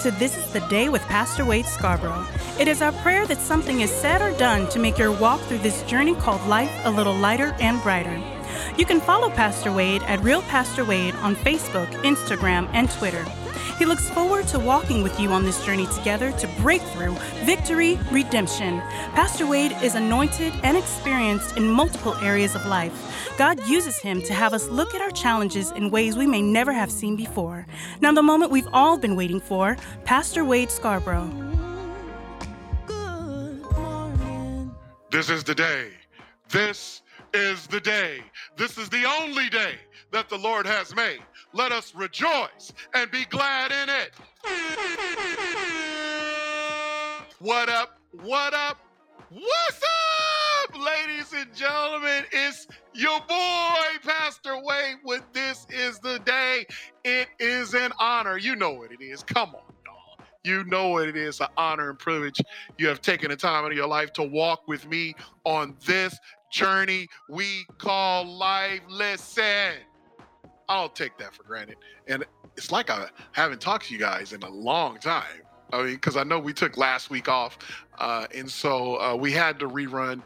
to This is the Day with Pastor Wade Scarborough. It is our prayer that something is said or done to make your walk through this journey called life a little lighter and brighter. You can follow Pastor Wade at Real Pastor Wade on Facebook, Instagram, and Twitter. He looks forward to walking with you on this journey together to breakthrough, victory, redemption. Pastor Wade is anointed and experienced in multiple areas of life. God uses him to have us look at our challenges in ways we may never have seen before. Now, the moment we've all been waiting for Pastor Wade Scarborough. This is the day. This is the day. This is the only day that the Lord has made. Let us rejoice and be glad in it. What up? What up? What's up, ladies and gentlemen? It's your boy, Pastor Wade, with This is the Day. It is an honor. You know what it is. Come on. y'all. You know what it is, an honor and privilege. You have taken the time out of your life to walk with me on this journey we call life. Listen, I don't take that for granted. And it's like I haven't talked to you guys in a long time. I mean, because I know we took last week off, uh, and so uh, we had to rerun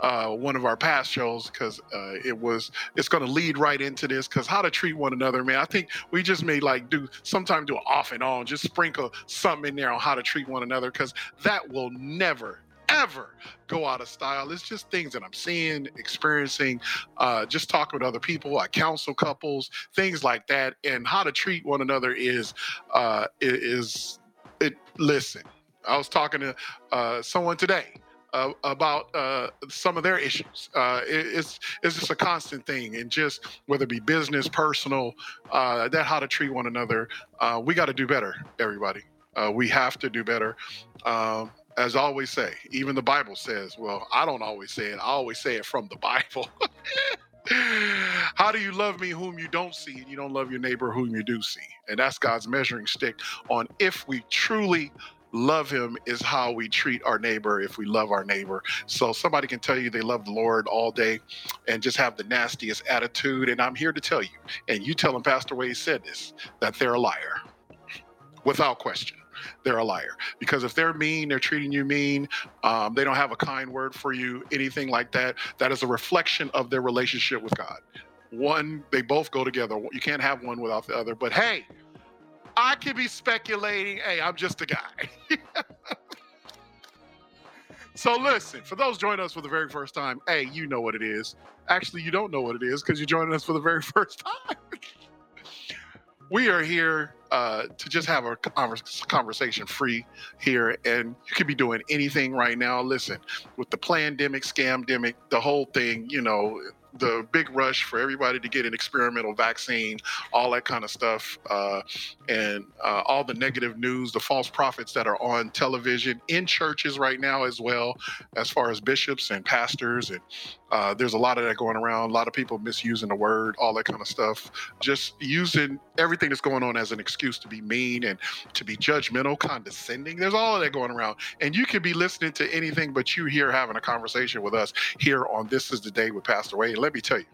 uh, one of our past shows because uh, it was it's going to lead right into this because how to treat one another, man. I think we just may like do sometime do off and on, just sprinkle something in there on how to treat one another because that will never ever go out of style. It's just things that I'm seeing, experiencing, uh, just talking with other people. I counsel couples, things like that, and how to treat one another is uh, is it. Listen, I was talking to uh, someone today. Uh, about uh, some of their issues. Uh, it, it's it's just a constant thing, and just whether it be business, personal, uh, that how to treat one another. Uh, we got to do better, everybody. Uh, we have to do better. Um, as I always say, even the Bible says, well, I don't always say it, I always say it from the Bible. How do you love me whom you don't see, and you don't love your neighbor whom you do see? And that's God's measuring stick on if we truly love him is how we treat our neighbor if we love our neighbor. So somebody can tell you they love the Lord all day and just have the nastiest attitude. And I'm here to tell you, and you tell them Pastor Wade said this, that they're a liar without question they're a liar. Because if they're mean, they're treating you mean, um, they don't have a kind word for you, anything like that, that is a reflection of their relationship with God. One, they both go together. You can't have one without the other. But hey, I could be speculating. Hey, I'm just a guy. so listen, for those joining us for the very first time, hey, you know what it is. Actually, you don't know what it is because you're joining us for the very first time. we are here uh, to just have a conversation free here, and you could be doing anything right now. Listen, with the pandemic, scamdemic, the whole thing, you know, the big rush for everybody to get an experimental vaccine, all that kind of stuff, uh, and uh, all the negative news, the false prophets that are on television in churches right now as well, as far as bishops and pastors, and uh, there's a lot of that going around. A lot of people misusing the word, all that kind of stuff. Just using everything that's going on as an excuse to be mean and to be judgmental, condescending. There's all of that going around, and you could be listening to anything, but you here having a conversation with us here on This Is the Day with Pastor Wade let me tell you,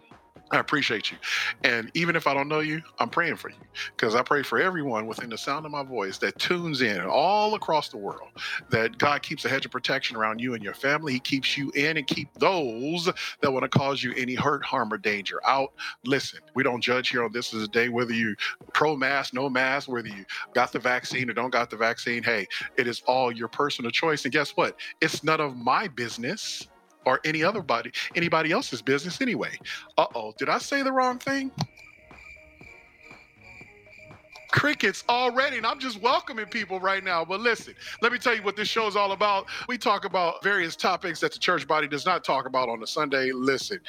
I appreciate you. And even if I don't know you, I'm praying for you because I pray for everyone within the sound of my voice that tunes in all across the world, that God keeps a hedge of protection around you and your family. He keeps you in and keep those that want to cause you any hurt, harm, or danger out. Listen, we don't judge here on this is a day whether you pro mask, no mask, whether you got the vaccine or don't got the vaccine. Hey, it is all your personal choice. And guess what? It's none of my business or any other body anybody else's business anyway. Uh oh, did I say the wrong thing? crickets already, and I'm just welcoming people right now. But listen, let me tell you what this show is all about. We talk about various topics that the church body does not talk about on a Sunday. Listen,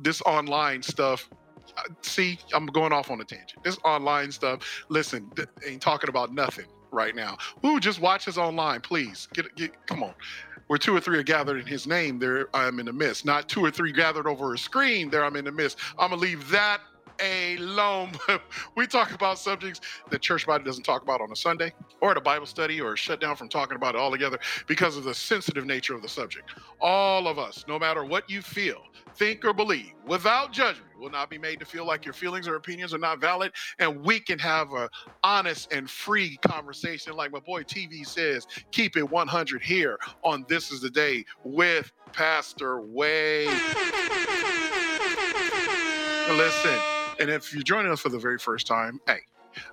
this online stuff. Uh, see, I'm going off on a tangent. This online stuff, listen, ain't talking about nothing right now. Ooh, just watch us online, please. Get, get come on where two or three are gathered in his name, there I am in the midst. Not two or three gathered over a screen, there I'm in the midst. I'm gonna leave that alone. we talk about subjects that church body doesn't talk about on a Sunday or at a Bible study or shut down from talking about it altogether because of the sensitive nature of the subject. All of us, no matter what you feel, think, or believe, without judgment, will not be made to feel like your feelings or opinions are not valid. And we can have a honest and free conversation. Like my boy TV says, keep it 100 here on This is the Day with Pastor Wade. Listen, and if you're joining us for the very first time, hey,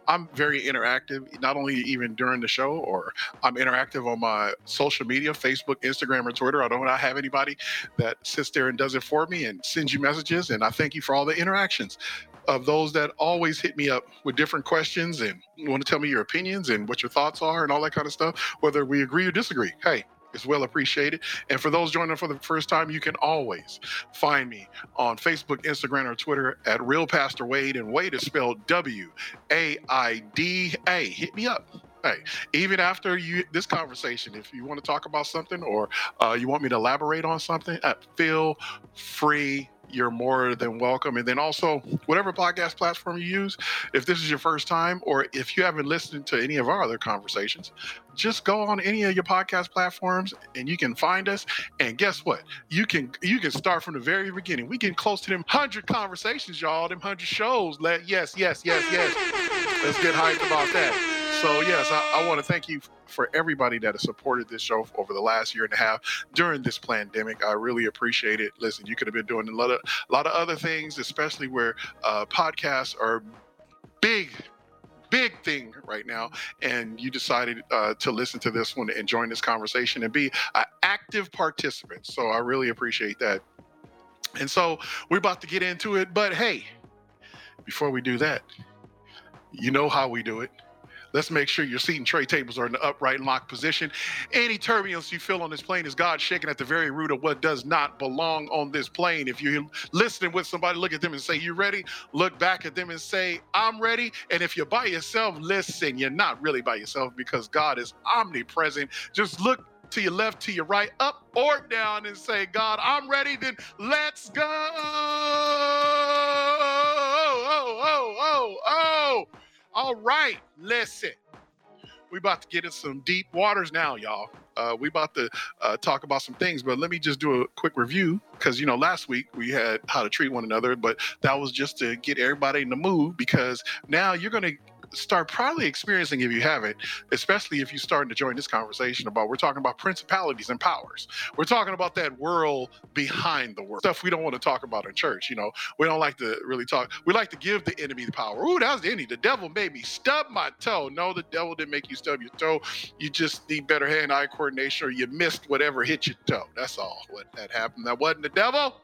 I'm very interactive, not only even during the show, or I'm interactive on my social media, Facebook, Instagram, or Twitter. I don't have anybody that sits there and does it for me and sends you messages. And I thank you for all the interactions of those that always hit me up with different questions and want to tell me your opinions and what your thoughts are and all that kind of stuff, whether we agree or disagree. Hey, it's well appreciated. And for those joining for the first time, you can always find me on Facebook, Instagram, or Twitter at Real Pastor Wade. And Wade is spelled W A I D A. Hit me up. Hey, even after you this conversation, if you want to talk about something or uh, you want me to elaborate on something, uh, feel free you're more than welcome. And then also, whatever podcast platform you use, if this is your first time or if you haven't listened to any of our other conversations, just go on any of your podcast platforms and you can find us. And guess what? You can you can start from the very beginning. We get close to them hundred conversations, y'all. Them hundred shows. Let yes, yes, yes, yes. Let's get hyped about that. So yes, I, I want to thank you for everybody that has supported this show over the last year and a half during this pandemic. I really appreciate it. Listen, you could have been doing a lot of a lot of other things, especially where uh, podcasts are big big thing right now and you decided uh, to listen to this one and join this conversation and be an active participant so i really appreciate that and so we're about to get into it but hey before we do that you know how we do it Let's make sure your seat and tray tables are in the upright and locked position. Any turbulence you feel on this plane is God shaking at the very root of what does not belong on this plane. If you're listening with somebody, look at them and say, You ready? Look back at them and say, I'm ready. And if you're by yourself, listen, you're not really by yourself because God is omnipresent. Just look to your left, to your right, up or down, and say, God, I'm ready. Then let's go. Oh, oh, oh, oh. All right, listen. We about to get in some deep waters now, y'all. Uh, we about to uh, talk about some things, but let me just do a quick review because you know last week we had how to treat one another, but that was just to get everybody in the mood because now you're gonna start probably experiencing if you haven't, especially if you're starting to join this conversation about we're talking about principalities and powers. We're talking about that world behind the world. Stuff we don't want to talk about in church. You know, we don't like to really talk. We like to give the enemy the power. Ooh, that was the enemy. The devil made me stub my toe. No, the devil didn't make you stub your toe. You just need better hand-eye coordination or you missed whatever hit your toe. That's all what that happened. That wasn't the devil.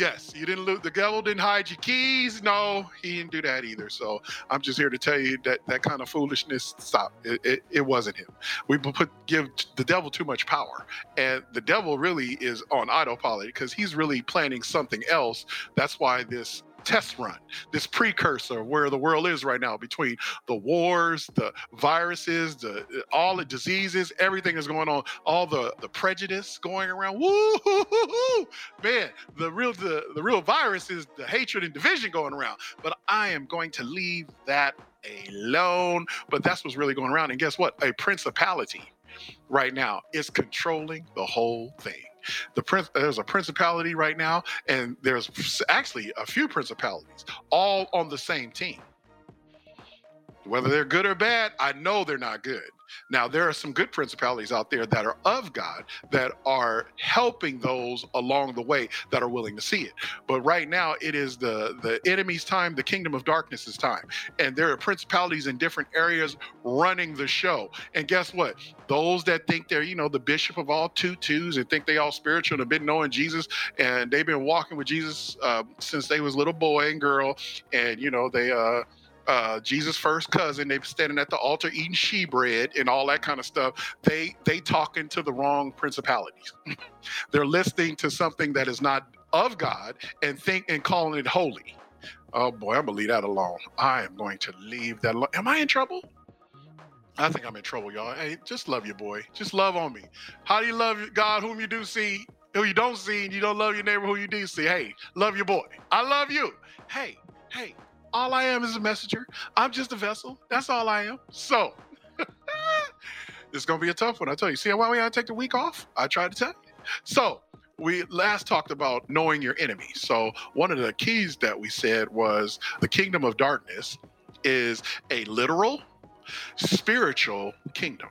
Yes, you didn't lose. The devil didn't hide your keys. No, he didn't do that either. So I'm just here to tell you that that kind of foolishness, stop. It, it, it wasn't him. We put give the devil too much power, and the devil really is on autopilot because he's really planning something else. That's why this test run, this precursor where the world is right now between the wars, the viruses, the all the diseases, everything is going on, all the the prejudice going around. Woo, man, the real the, the real virus is the hatred and division going around. But I am going to leave that alone. But that's what's really going around. And guess what? A principality right now is controlling the whole thing. The prince, there's a principality right now, and there's actually a few principalities all on the same team. Whether they're good or bad, I know they're not good. Now, there are some good principalities out there that are of God that are helping those along the way that are willing to see it. But right now, it is the, the enemy's time, the kingdom of darkness's time. And there are principalities in different areas running the show. And guess what? Those that think they're, you know, the bishop of all tutus and think they all spiritual and have been knowing Jesus and they've been walking with Jesus uh, since they was little boy and girl. And, you know, they, uh, uh, Jesus' first cousin. They standing at the altar eating shewbread and all that kind of stuff. They they talking to the wrong principalities. They're listening to something that is not of God and think and calling it holy. Oh boy, I'm gonna leave that alone. I am going to leave that alone. Am I in trouble? I think I'm in trouble, y'all. Hey, just love your boy. Just love on me. How do you love God whom you do see, who you don't see, and you don't love your neighbor who you do see? Hey, love your boy. I love you. Hey, Hey, all I am is a messenger. I'm just a vessel. That's all I am. So, it's to be a tough one. I tell you. See why we had to take the week off? I tried to tell you. So, we last talked about knowing your enemy. So, one of the keys that we said was the kingdom of darkness is a literal, spiritual kingdom.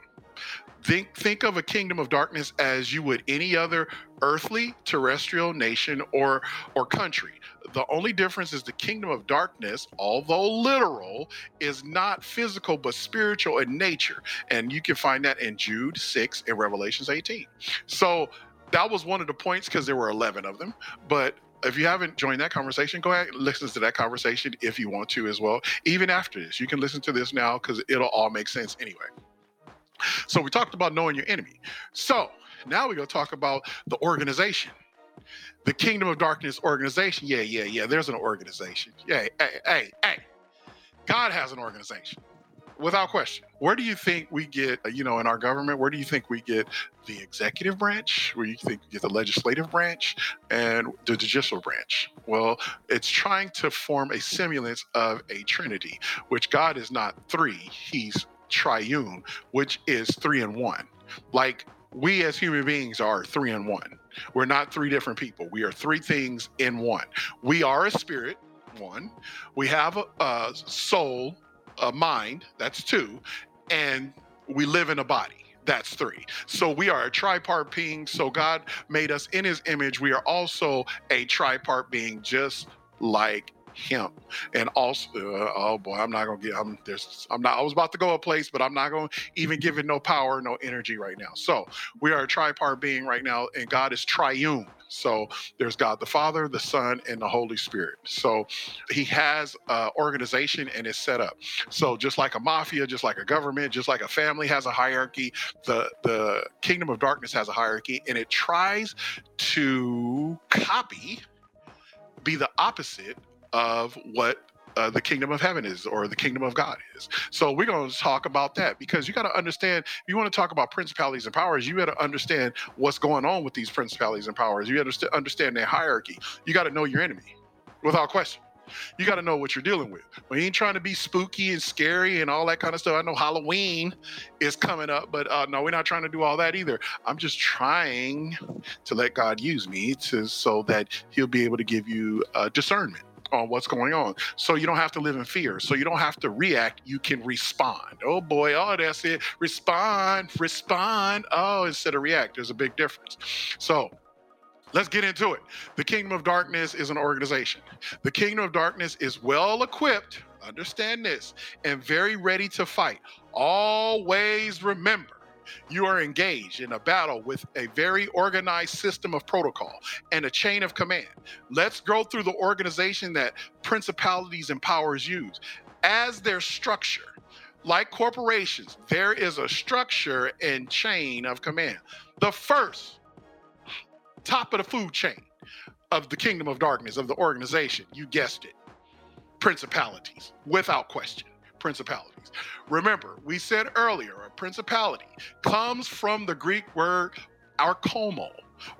Think, think of a kingdom of darkness as you would any other earthly, terrestrial nation or or country. The only difference is the kingdom of darkness, although literal, is not physical but spiritual in nature. And you can find that in Jude 6 and Revelations 18. So that was one of the points because there were 11 of them. But if you haven't joined that conversation, go ahead and listen to that conversation if you want to as well. Even after this, you can listen to this now because it'll all make sense anyway. So we talked about knowing your enemy. So now we're going to talk about the organization. The Kingdom of Darkness organization. Yeah, yeah, yeah. There's an organization. Yeah, hey, hey, hey. God has an organization without question. Where do you think we get, uh, you know, in our government, where do you think we get the executive branch? Where do you think we get the legislative branch and the judicial branch? Well, it's trying to form a semblance of a trinity, which God is not three, he's triune, which is three and one. Like we as human beings are three and one. We're not three different people. We are three things in one. We are a spirit, one. We have a, a soul, a mind, that's two, and we live in a body. That's three. So we are a tripart being. So God made us in his image. We are also a tripart being, just like him and also uh, oh boy i'm not gonna get i'm there's i'm not i was about to go a place but i'm not gonna even give it no power no energy right now so we are a tripart being right now and god is triune so there's God the Father, the Son, and the Holy Spirit. So he has an organization and it's set up. So just like a mafia, just like a government, just like a family has a hierarchy, the the kingdom of darkness has a hierarchy, and it tries to copy, be the opposite of what uh, the kingdom of heaven is or the kingdom of God is. So we're going to talk about that because you got to understand. If you want to talk about principalities and powers, you got to understand what's going on with these principalities and powers. You got to understand their hierarchy. You got to know your enemy, without question. You got to know what you're dealing with. We ain't trying to be spooky and scary and all that kind of stuff. I know Halloween is coming up, but uh, no, we're not trying to do all that either. I'm just trying to let God use me to so that He'll be able to give you uh, discernment on what's going on. So you don't have to live in fear. So you don't have to react. You can respond. Oh boy, oh, that's it. Respond, respond. Oh, instead of react. There's a big difference. So Let's get into it. The Kingdom of Darkness is an organization. The Kingdom of Darkness is well equipped, understand this, and very ready to fight. Always remember you are engaged in a battle with a very organized system of protocol and a chain of command. Let's go through the organization that principalities and powers use. As their structure, like corporations, there is a structure and chain of command. The first, top of the food chain of the kingdom of darkness, of the organization, you guessed it, principalities, without question principalities. Remember, we said earlier, a principality comes from the Greek word archomo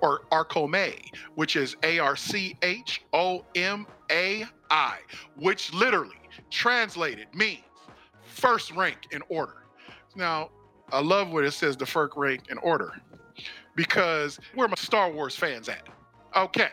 or archome, which is A R C H O M A I, which literally translated means first rank in order. Now, I love what it says the first rank in order because where are my Star Wars fans at? Okay.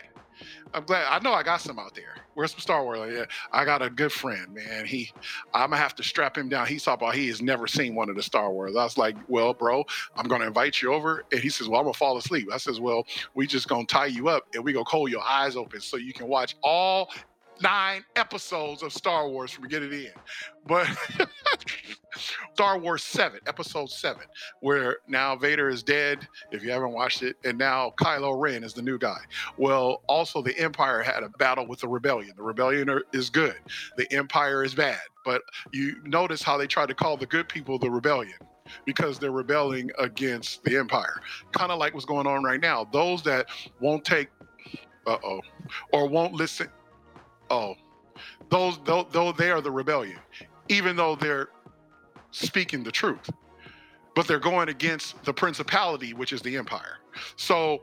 I'm glad I know I got some out there. Where's some Star Wars? Yeah, I got a good friend, man. He, I'm gonna have to strap him down. He's talking about he has never seen one of the Star Wars. I was like, well, bro, I'm gonna invite you over, and he says, well, I'm gonna fall asleep. I says, well, we just gonna tie you up and we gonna hold your eyes open so you can watch all nine episodes of Star Wars from beginning to end. But Star Wars 7, episode 7, where now Vader is dead, if you haven't watched it, and now Kylo Ren is the new guy. Well, also the Empire had a battle with the Rebellion. The Rebellion are, is good, the Empire is bad. But you notice how they try to call the good people the Rebellion because they're rebelling against the empire. Kind of like what's going on right now. Those that won't take, uh oh, or won't listen, oh, those though, though they are the rebellion, even though they're speaking the truth, but they're going against the principality, which is the empire. So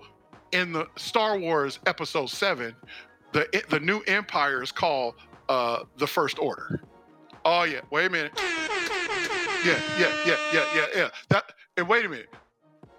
in the Star Wars Episode Seven, the the new empire is called uh, the First Order. Oh yeah, wait a minute. Yeah, yeah, yeah, yeah, yeah, yeah. That and wait a minute.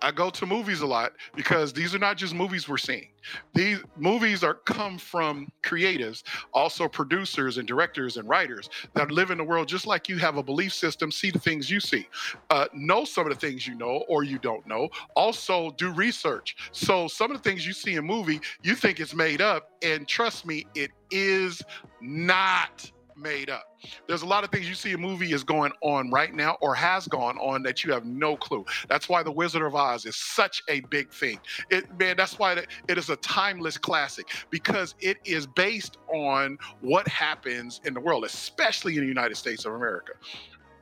I go to movies a lot because these are not just movies we're seeing. These movies are come from creatives, also producers and directors and writers that live in the world just like you have a belief system, see the things you see, uh, know some of the things you know or you don't know. Also, do research. So some of the things you see in movie, you think it's made up, and trust me, it is not made up. There's a lot of things you see a movie is going on right now or has gone on that you have no clue. That's why The Wizard of Oz is such a big thing. It man, that's why it is a timeless classic because it is based on what happens in the world, especially in the United States of America.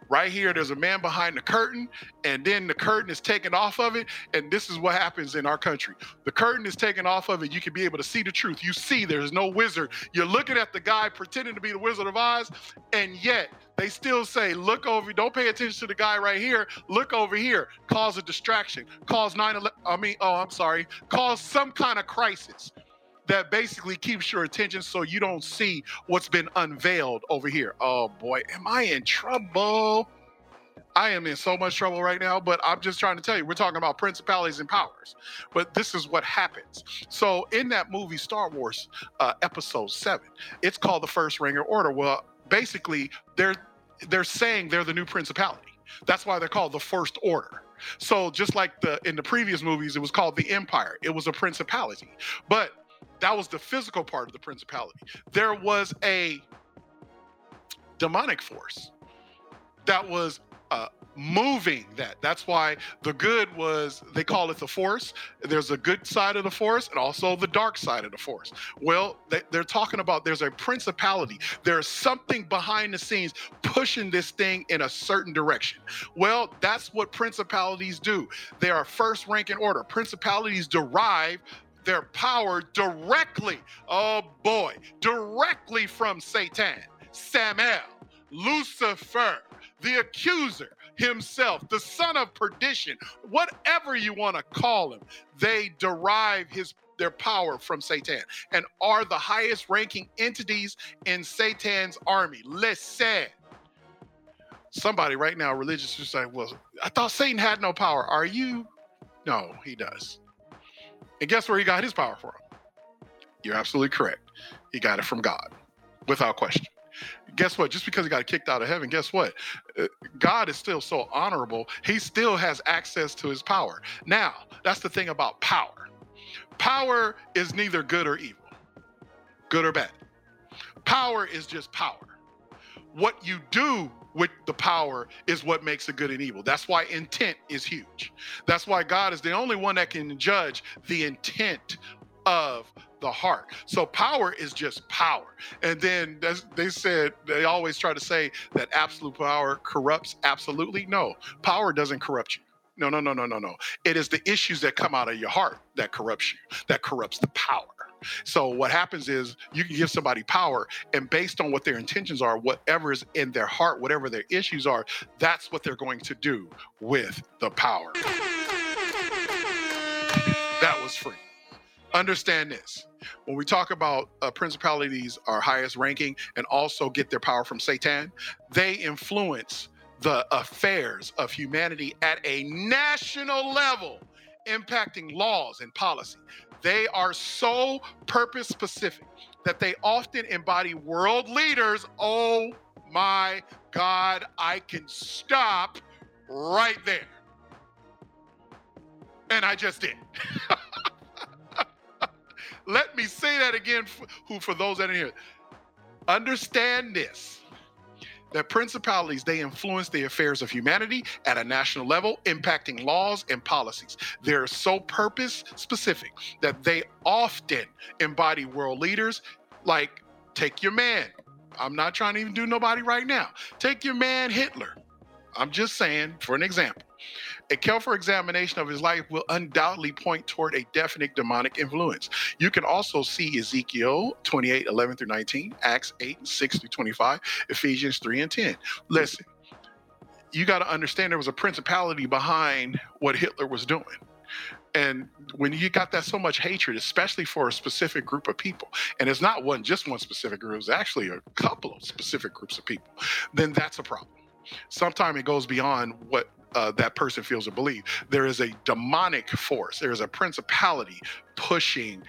Right here, there's a man behind the curtain, and then the curtain is taken off of it. And this is what happens in our country. The curtain is taken off of it. You can be able to see the truth. You see there's no wizard. You're looking at the guy pretending to be the Wizard of Oz, and yet they still say, look over, don't pay attention to the guy right here. Look over here. Cause a distraction. Cause 9 11. I mean, oh, I'm sorry. Cause some kind of crisis that basically keeps your attention so you don't see what's been unveiled over here. Oh boy, am I in trouble? I am in so much trouble right now, but I'm just trying to tell you, we're talking about principalities and powers. But this is what happens. So, in that movie, Star Wars uh, Episode 7, it's called the First Ring of Order. Well, basically, they're they're saying they're the new principality. That's why they're called the First Order. So just like the in the previous movies, it was called the Empire. It was a principality. But that was the physical part of the principality. There was a demonic force that was uh, moving that. That's why the good was, they call it the force. There's a good side of the force and also the dark side of the force. Well, they, are talking about there's a principality. There's something behind the scenes pushing this thing in a certain direction. Well, that's what principalities do. They are first rank in order. Principalities derive their power directly, oh boy, directly from Satan, Samael, Lucifer, the accuser himself, the son of perdition, whatever you want to call him, they derive his their power from Satan and are the highest ranking entities in Satan's army. Listen. Somebody right now, religious, is like, well, I thought Satan had no power. Are you? No, he does. And guess where he got his power from? You're absolutely correct. He got it from God, without question. Guess what? Just because he got kicked out of heaven, guess what? Uh, God is still so honorable. He still has access to his power. Now, that's the thing about power. Power is neither good or evil, good or bad. Power is just power. What you do with the power is what makes it good and evil. That's why intent is huge. That's why God is the only one that can judge the intent of the heart. So power is just power. And then they said, they always try to say that absolute power corrupts absolutely. No, power doesn't corrupt you. No, no, no, no, no, no. It is the issues that come out of your heart that corrupts you, that corrupts the power. So what happens is you can give somebody power, and based on what their intentions are, whatever is in their heart, whatever their issues are, that's what they're going to do with the power. That was free. Understand this. When we talk about uh, principalities our highest ranking and also get their power from Satan, they influence the affairs of humanity at a national level, impacting laws and policy. They are so purpose specific that they often embody world leaders. Oh my God, I can stop right there. And I just did. Let me say that again for, who for those that are here. Understand this that principalities they influence the affairs of humanity at a national level impacting laws and policies. They're so purpose specific that they often embody world leaders like take your man. I'm not trying to even do nobody right now. Take your man hitler. I'm just saying for an example a careful examination of his life will undoubtedly point toward a definite demonic influence. You can also see Ezekiel 28, 11 through 19, Acts 8, 6 through 25, Ephesians 3 and 10. Listen, you got to understand there was a principality behind what Hitler was doing. And when you got that so much hatred, especially for a specific group of people, and it's not one just one specific group, it's actually a couple of specific groups of people, then that's a problem. Sometimes it goes beyond what uh, that person feels or believes. There is a demonic force, there is a principality pushing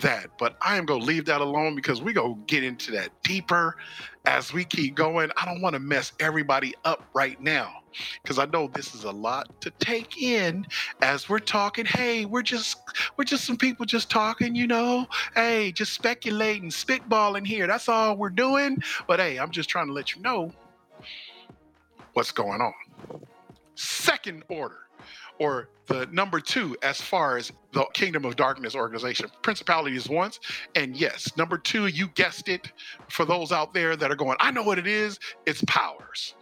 that. But I am going to leave that alone because we go get into that deeper as we keep going. I don't want to mess everybody up right now because I know this is a lot to take in as we're talking. Hey, we're just we're just some people just talking, you know. Hey, just speculating, spitballing here. That's all we're doing. But hey, I'm just trying to let you know what's going on. Second order, or the number two as far as the Kingdom of Darkness organization. Principality is once, and yes, number two, you guessed it. For those out there that are going, I know what it is, it's powers.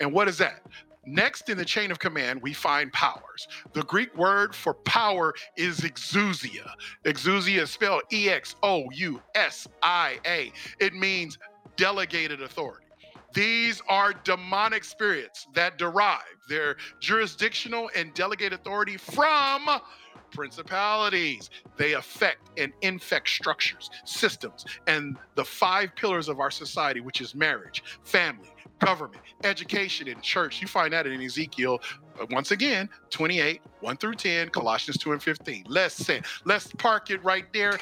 And what is that? Next in the chain of command, we find powers. The Greek word for power is exousia. Exousia is spelled E X O U S I A. It means delegated authority. These are demonic spirits that derive their jurisdictional and delegate authority from principalities. They affect and infect structures, systems, and the five pillars of our society, which is marriage, family, government, education, and church. You find that in Ezekiel, uh, once again, 28, 1 through 10, Colossians 2 and 15. Let's say, let's park it right there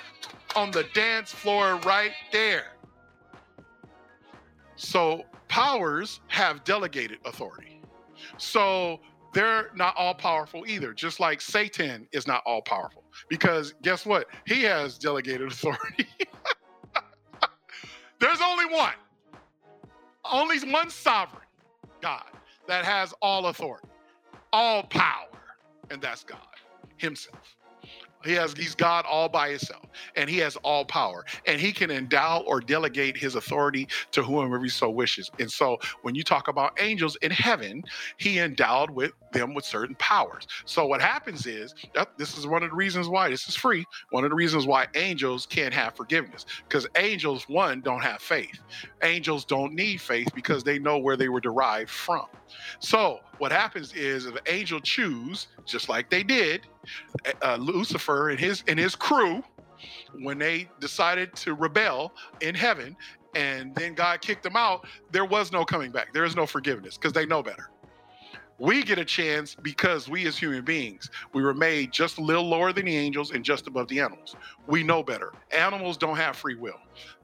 on the dance floor right there. So powers have delegated authority. So they're not all powerful either, just like Satan is not all powerful. Because guess what? He has delegated authority. There's only one, only one sovereign God that has all authority, all power, and that's God Himself. He has he's God all by himself, and he has all power, and he can endow or delegate his authority to whomever he so wishes. And so, when you talk about angels in heaven, he endowed with them with certain powers. So what happens is this is one of the reasons why this is free. One of the reasons why angels can't have forgiveness because angels one don't have faith. Angels don't need faith because they know where they were derived from. So what happens is if an angel choose, just like they did, uh, Lucifer and his and his crew, when they decided to rebel in heaven, and then God kicked them out, there was no coming back. There is no forgiveness because they know better. We get a chance because we, as human beings, we were made just a little lower than the angels and just above the animals. We know better. Animals don't have free will.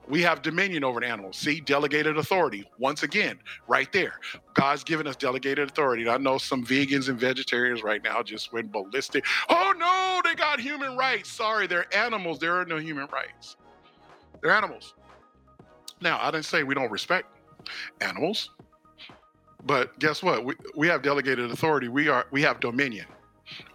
We have dominion over the animals. See, delegated authority. Once again, right there. God's given us delegated authority. I know some vegans and vegetarians right now just went ballistic. Oh no, they got human rights. Sorry, they're animals. There are no human rights. They're animals. Now, I didn't say we don't respect animals. But guess what? We, we have delegated authority. We are we have dominion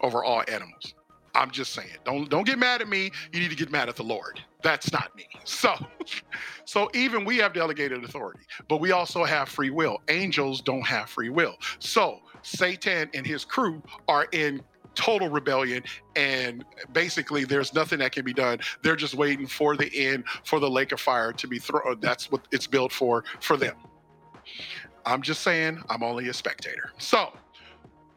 over all animals. I'm just saying. Don't don't get mad at me. You need to get mad at the Lord. That's not me. So so even we have delegated authority, but we also have free will. Angels don't have free will. So Satan and his crew are in total rebellion and basically there's nothing that can be done they're just waiting for the end for the lake of fire to be thrown that's what it's built for for them I'm just saying, I'm only a spectator. So,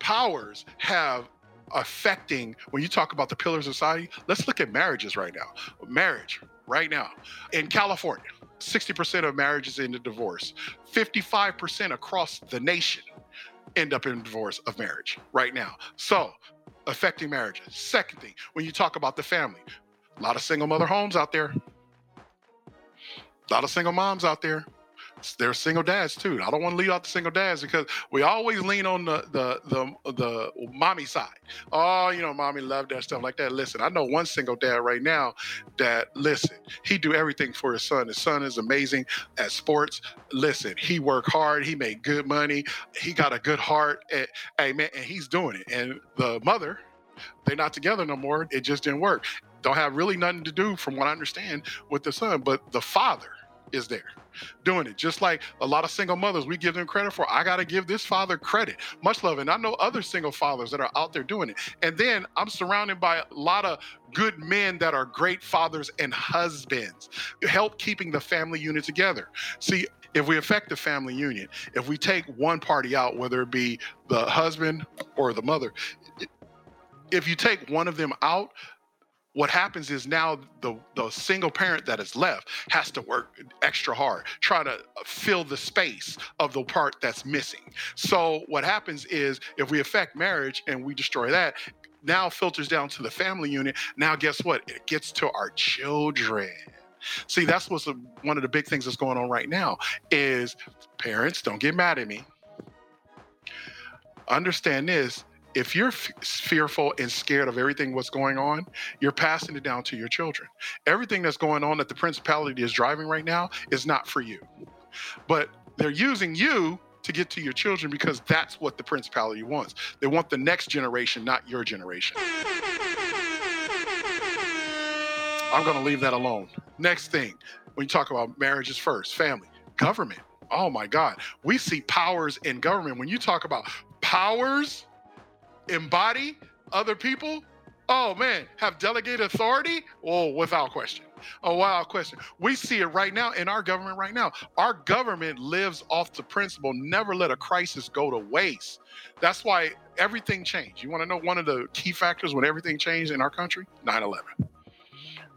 powers have affecting when you talk about the pillars of society. Let's look at marriages right now. Marriage right now in California, 60% of marriages end in divorce. 55% across the nation end up in divorce of marriage right now. So, affecting marriages. Second thing, when you talk about the family, a lot of single mother homes out there. A lot of single moms out there there's single dads too. I don't want to leave out the single dads because we always lean on the the the the mommy side. Oh, you know, mommy love that stuff like that. Listen, I know one single dad right now that listen, he do everything for his son. His son is amazing at sports. Listen, he work hard. He made good money. He got a good heart. And, hey man, and he's doing it. And the mother, they're not together no more. It just didn't work. Don't have really nothing to do, from what I understand, with the son. But the father is there doing it. Just like a lot of single mothers, we give them credit for. I got to give this father credit. Much love. And I know other single fathers that are out there doing it. And then I'm surrounded by a lot of good men that are great fathers and husbands, help keeping the family unit together. See, if we affect the family union, if we take one party out, whether it be the husband or the mother, if you take one of them out, what happens is now the the single parent that is left has to work extra hard try to fill the space of the part that's missing. So what happens is if we affect marriage and we destroy that now filters down to the family unit. Now guess what? It gets to our children. See that's what's a, one of the big things that's going on right now is parents don't get mad at me. Understand this if you're f- fearful and scared of everything what's going on, you're passing it down to your children. Everything that's going on that the principality is driving right now is not for you. But they're using you to get to your children because that's what the principality wants. They want the next generation, not your generation. I'm going to leave that alone. Next thing, when you talk about marriages first, family, government. Oh my God. We see powers in government. When you talk about powers, embody other people, oh man, have delegated authority? Oh, without question. Oh, without question. We see it right now in our government right now. Our government lives off the principle never let a crisis go to waste. That's why everything changed. You want to know one of the key factors when everything changed in our country? 9 11.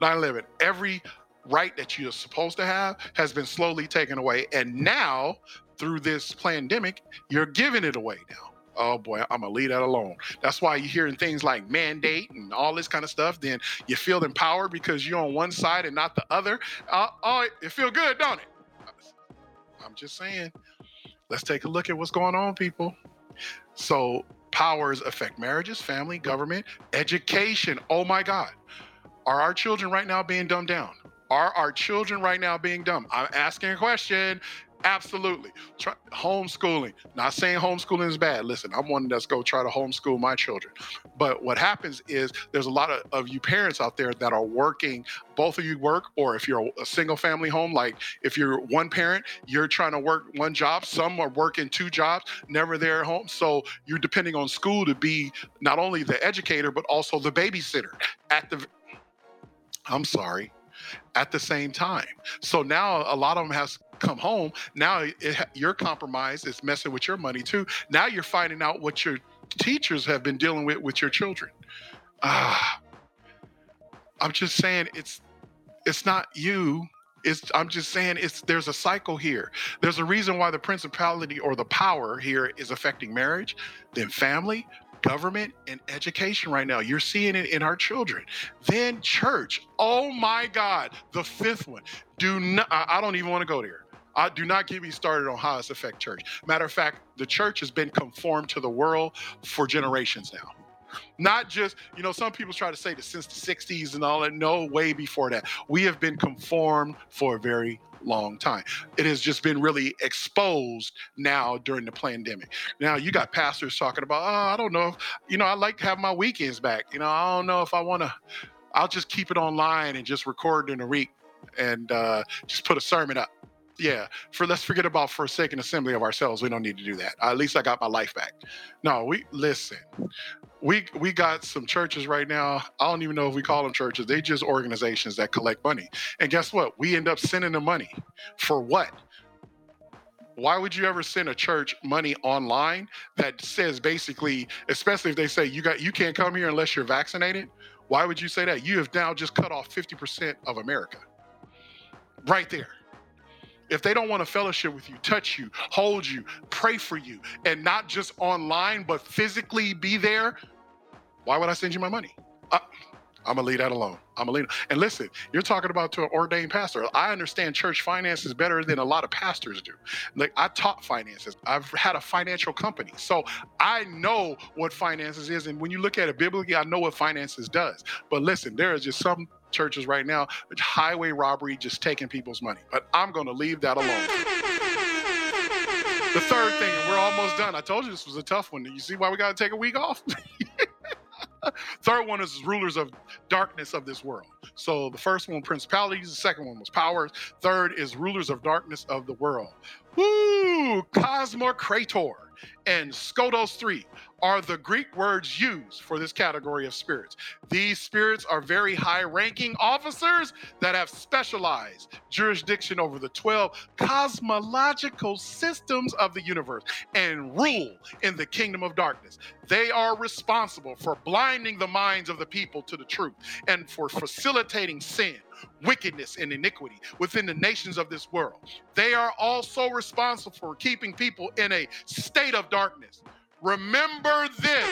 9 11. Every right that you're supposed to have has been slowly taken away. And now, through this pandemic, you're giving it away now oh boy, I'm gonna leave that alone. That's why you're hearing things like mandate and all this kind of stuff. Then you feel empowered because you're on one side and not the other. Uh, oh, it feel good, don't it? I'm just saying. Let's take a look at what's going on, people. So powers affect marriages, family, government, education. Oh my God. Are our children right now being dumbed down? Are our children right now being dumb? I'm asking a question. Absolutely. Try, homeschooling. Not saying homeschooling is bad. Listen, I'm one that's go try to homeschool my children. But what happens is there's a lot of, of you parents out there that are working, both of you work, or if you're a single family home, like if you're one parent, you're trying to work one job. Some are working two jobs, never there at home. So you're depending on school to be not only the educator, but also the babysitter at the I'm sorry, at the same time. So now a lot of them has come home. Now it, your compromise is messing with your money too. Now you're finding out what your teachers have been dealing with with your children. Ah, I'm just saying it's it's not you. It's, I'm just saying it's there's a cycle here. There's a reason why the principality or the power here is affecting marriage, then family, government and education right now. You're seeing it in our children. Then church. Oh my God. The fifth one. Do not, I don't even want to go there. I do not get me started on how it's affect church. Matter of fact, the church has been conformed to the world for generations now. Not just, you know, some people try to say that since the 60s and all that. No, way before that. We have been conformed for a very long time. It has just been really exposed now during the pandemic. Now you got pastors talking about, oh, I don't know if, you know, I like to have my weekends back. You know, I don't know if I want to, I'll just keep it online and just record in a week and uh, just put a sermon up. Yeah, for let's forget about forsaken assembly of ourselves. We don't need to do that. at least I got my life back. No, we listen. We we got some churches right now. I don't even know if we call them churches. They just organizations that collect money. And guess what? We end up sending the money for what? Why would you ever send a church money online that says basically, especially if they say you got you can't come here unless you're vaccinated? Why would you say that? You have now just cut off 50% of America. Right there if they don't want to fellowship with you, touch you, hold you, pray for you, and not just online, but physically be there, why would I send you my money? Uh, I'm gonna leave that alone. I'm gonna leave. And listen, you're talking about to an ordained pastor. I understand church finances better than a lot of pastors do. Like I taught finances. I've had a financial company, so I know what finances is. And when you look at it biblically, I know what finances does. But listen, there is just some churches right now, highway robbery, just taking people's money. But I'm to leave that alone. The third thing, and we're almost done. I told you this was a tough one. You see why we got to take a week off? Third one is rulers of darkness of this world. So the first one, principalities. The second one was powers. Third is rulers of darkness of the world. Woo! Cosmocrator and Skodos 3 are the Greek words used for this category of spirits. These spirits are very high ranking officers that have specialized jurisdiction over the 12 cosmological systems of the universe and rule in the kingdom of darkness. They are responsible for blinding the minds of the people to the truth and for facilitating sin wickedness and iniquity within the nations of this world. They are also responsible for keeping people in a state of darkness. Remember this.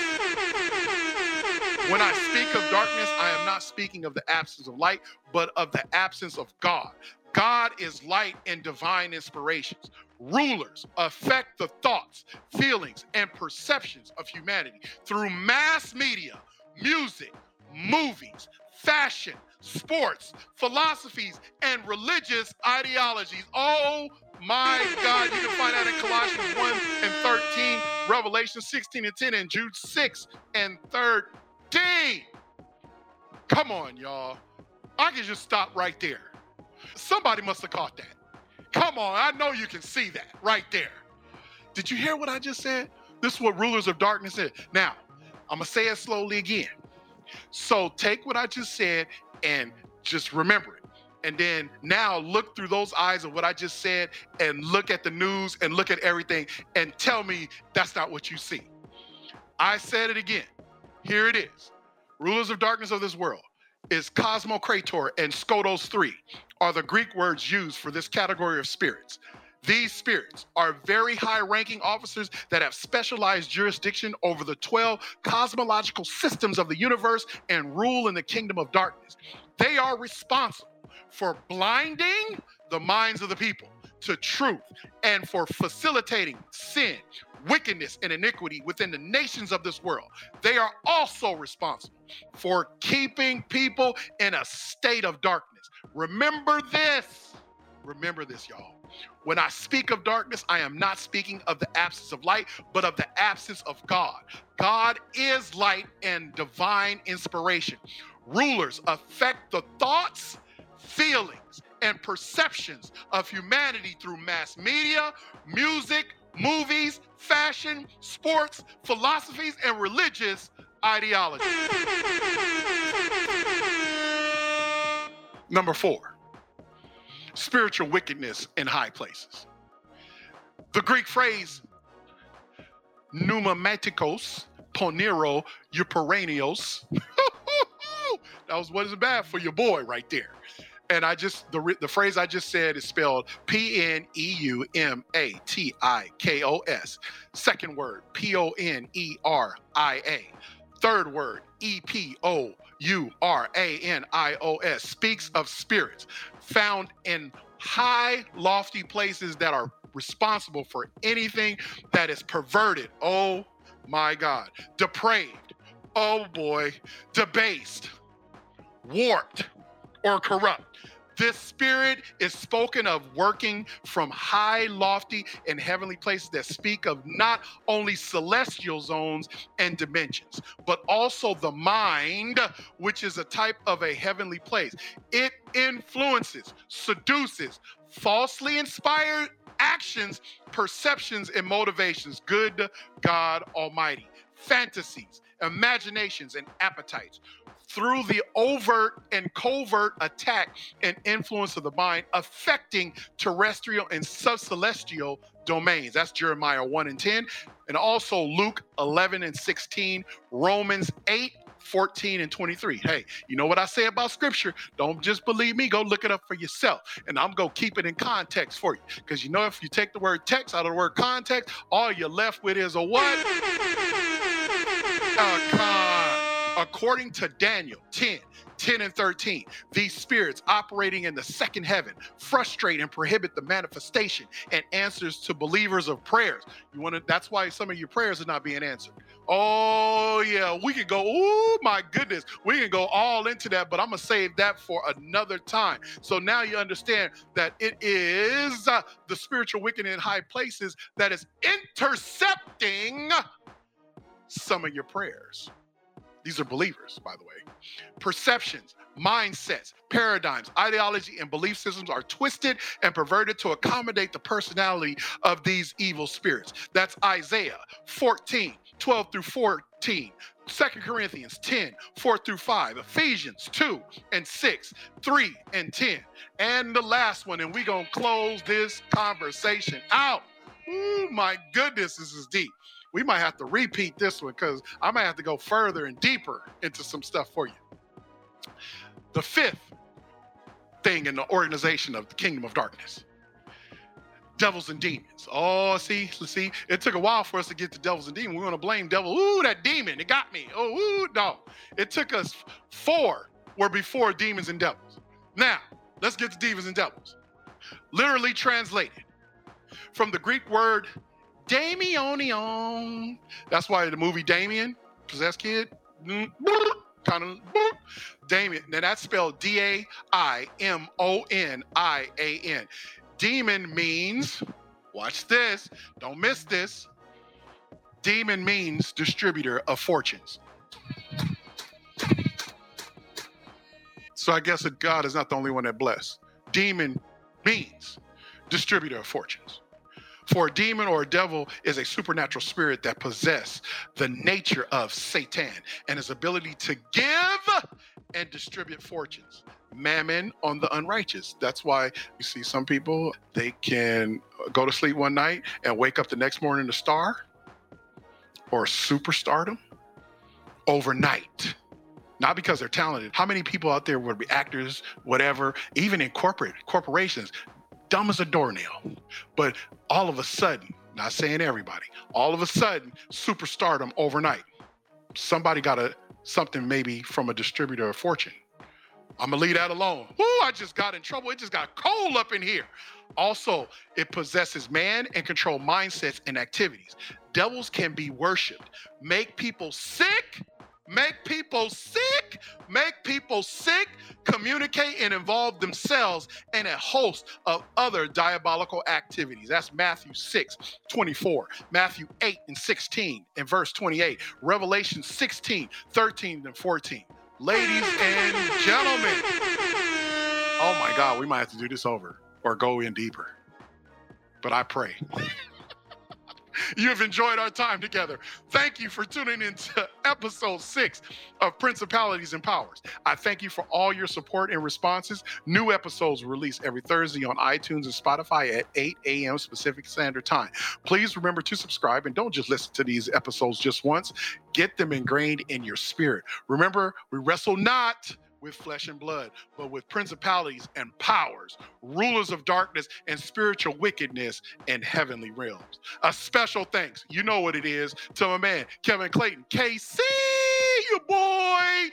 When I speak of darkness, I am not speaking of the absence of light, but of the absence of God. God is light and divine inspirations. Rulers affect the thoughts, feelings, and perceptions of humanity through mass media, music, movies, fashion, sports, philosophies, and religious ideologies. Oh my God, you can find that in Colossians 1 and 13, Revelation 16 and 10, and Jude 6 and 13. Come on, y'all. I can just stop right there. Somebody must have caught that. Come on, I know you can see that right there. Did you hear what I just said? This is what rulers of darkness said. Now, I'm going to say it slowly again. So take what I just said and just remember it. And then now look through those eyes of what I just said and look at the news and look at everything and tell me that's not what you see. I said it again. Here it is. Rulers of darkness of this world is Cosmocrator and Skotos 3 are the Greek words used for this category of spirits. These spirits are very high ranking officers that have specialized jurisdiction over the 12 cosmological systems of the universe and rule in the kingdom of darkness. They are responsible for blinding the minds of the people to truth and for facilitating sin, wickedness, and iniquity within the nations of this world. They are also responsible for keeping people in a state of darkness. Remember this. Remember this, y'all. When I speak of darkness, I am not speaking of the absence of light, but of the absence of God. God is light and divine inspiration. Rulers affect the thoughts, feelings, and perceptions of humanity through mass media, music, movies, fashion, sports, philosophies, and religious ideologies. Number four spiritual wickedness in high places. The Greek phrase pneumatikos, ponero, epouranios. that was what is bad for your boy right there. And I just the the phrase I just said is spelled P N E U M A T I K O S. Second word P O N E R I A. Third word E P O U R A N I O S speaks of spirits found in high, lofty places that are responsible for anything that is perverted. Oh my God. Depraved. Oh boy. Debased. Warped or corrupt. This spirit is spoken of working from high, lofty, and heavenly places that speak of not only celestial zones and dimensions, but also the mind, which is a type of a heavenly place. It influences, seduces, falsely inspired actions, perceptions, and motivations. Good God Almighty. Fantasies, imaginations, and appetites through the overt and covert attack and influence of the mind affecting terrestrial and subcelestial domains. That's Jeremiah 1 and 10. And also Luke 11 and 16, Romans 8 14 and 23. Hey, you know what I say about scripture? Don't just believe me, go look it up for yourself. And I'm going to keep it in context for you. Because you know, if you take the word text out of the word context, all you're left with is a what? A according to Daniel 10, 10 and 13, these spirits operating in the second heaven frustrate and prohibit the manifestation and answers to believers of prayers. You want to that's why some of your prayers are not being answered. Oh yeah, we could go, oh my goodness, we can go all into that, but I'm gonna save that for another time. So now you understand that it is uh, the spiritual wicked in high places that is intercepting some of your prayers. These are believers, by the way. Perceptions, mindsets, paradigms, ideology, and belief systems are twisted and perverted to accommodate the personality of these evil spirits. That's Isaiah 14, 12 through 14. 2 Corinthians 10, 4 through 5, Ephesians 2 and 6, 3 and 10. And the last one, and we're going to close this conversation out. Oh my goodness, this is deep. We might have to repeat this one because I might have to go further and deeper into some stuff for you. The fifth thing in the organization of the kingdom of darkness devils and demons. Oh, see, let's see, it took a while for us to get to devils and demons. We want to blame devil. Ooh, that demon, it got me. Oh, ooh, no. It took us four were before demons and devils. Now, let's get to demons and devils. Literally translated from the Greek word Damionion. That's why the movie Damien, possessed kid, mm, kind of Damien. Now that's spelled D A I M O N I A N. Demon means, watch this, don't miss this. Demon means distributor of fortunes. So I guess that God is not the only one that bless. Demon means distributor of fortunes. For a demon or a devil is a supernatural spirit that possess the nature of Satan and his ability to give and distribute fortunes. Mammon on the unrighteous. That's why you see some people, they can go to sleep one night and wake up the next morning a star or superstardom overnight not because they're talented. How many people out there would be actors, whatever, even in corporate corporations, dumb as a doornail. But all of a sudden, not saying everybody, all of a sudden, superstardom overnight. Somebody got a something maybe from a distributor of fortune. I'm gonna leave that alone. Ooh, I just got in trouble. It just got cold up in here. Also, it possesses man and control mindsets and activities. Devils can be worshipped, make people sick, make people sick, make people sick, communicate and involve themselves in a host of other diabolical activities. That's Matthew 6, 24, Matthew 8 and 16, and verse 28, Revelation 16, 13 and 14. Ladies and gentlemen, oh my God, we might have to do this over or go in deeper. But I pray. You have enjoyed our time together. Thank you for tuning in to episode six of Principalities and Powers. I thank you for all your support and responses. New episodes released every Thursday on iTunes and Spotify at 8 a.m. Pacific Standard Time. Please remember to subscribe and don't just listen to these episodes just once. Get them ingrained in your spirit. Remember, we wrestle not with flesh and blood, but with principalities and powers, rulers of darkness and spiritual wickedness in heavenly realms. A special thanks, you know what it is, to my man, Kevin Clayton, KC, you boy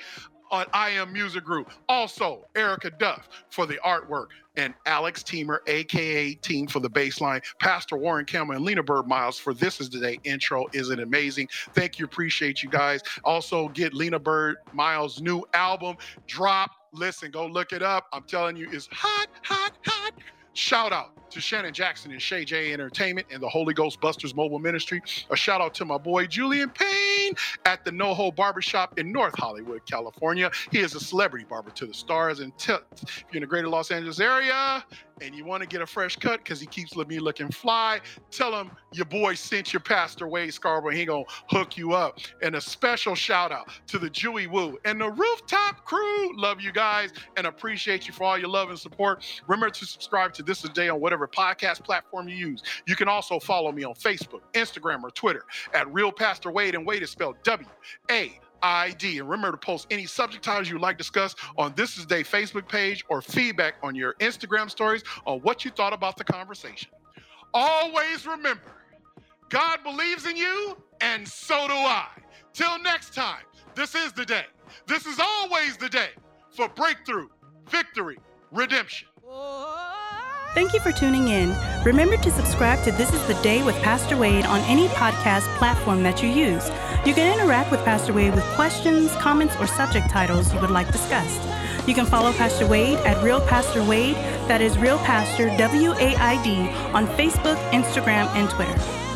on I Am Music Group. Also, Erica Duff for the artwork, and Alex Teamer, aka Team for the baseline, Pastor Warren Campbell, and Lena Byrd Miles for This Is the Day intro. Isn't amazing? Thank you, appreciate you guys. Also, get Lena Byrd Miles' new album drop. Listen, go look it up. I'm telling you, it's hot, hot, hot. Shout out to Shannon Jackson and Shay J Entertainment and the Holy Ghost Busters Mobile Ministry. A shout out to my boy Julian Payne at the NoHo Barbershop in North Hollywood, California. He is a celebrity barber to the stars. And t- if you're in the greater Los Angeles area and you want to get a fresh cut because he keeps me looking fly, tell him your boy sent your Pastor Waid Scarborough. He gonna hook you up. And a special shout out to the Jewy Woo and the Rooftop Crew. Love you guys and appreciate you for all your love and support. Remember to subscribe to This a Day on whatever podcast platform you use. You can also follow me on Facebook, Instagram, or Twitter at Real Pastor Waid, and Waid is spelled W A. ID. And remember to post any subject titles you'd like discussed on This Is Day Facebook page or feedback on your Instagram stories on what you thought about the conversation. Always remember, God believes in you, and so do I. Till next time, this is the day. This is always the day for breakthrough, victory, redemption. Oh. Thank you for tuning in. Remember to subscribe to This is the Day with Pastor Waid on any podcast platform that you use. You can interact with Pastor Waid with questions, comments, or subject titles you would like discussed. You can follow Pastor Waid at Real Pastor Waid, that is Real Pastor W A I D, on Facebook, Instagram, and Twitter.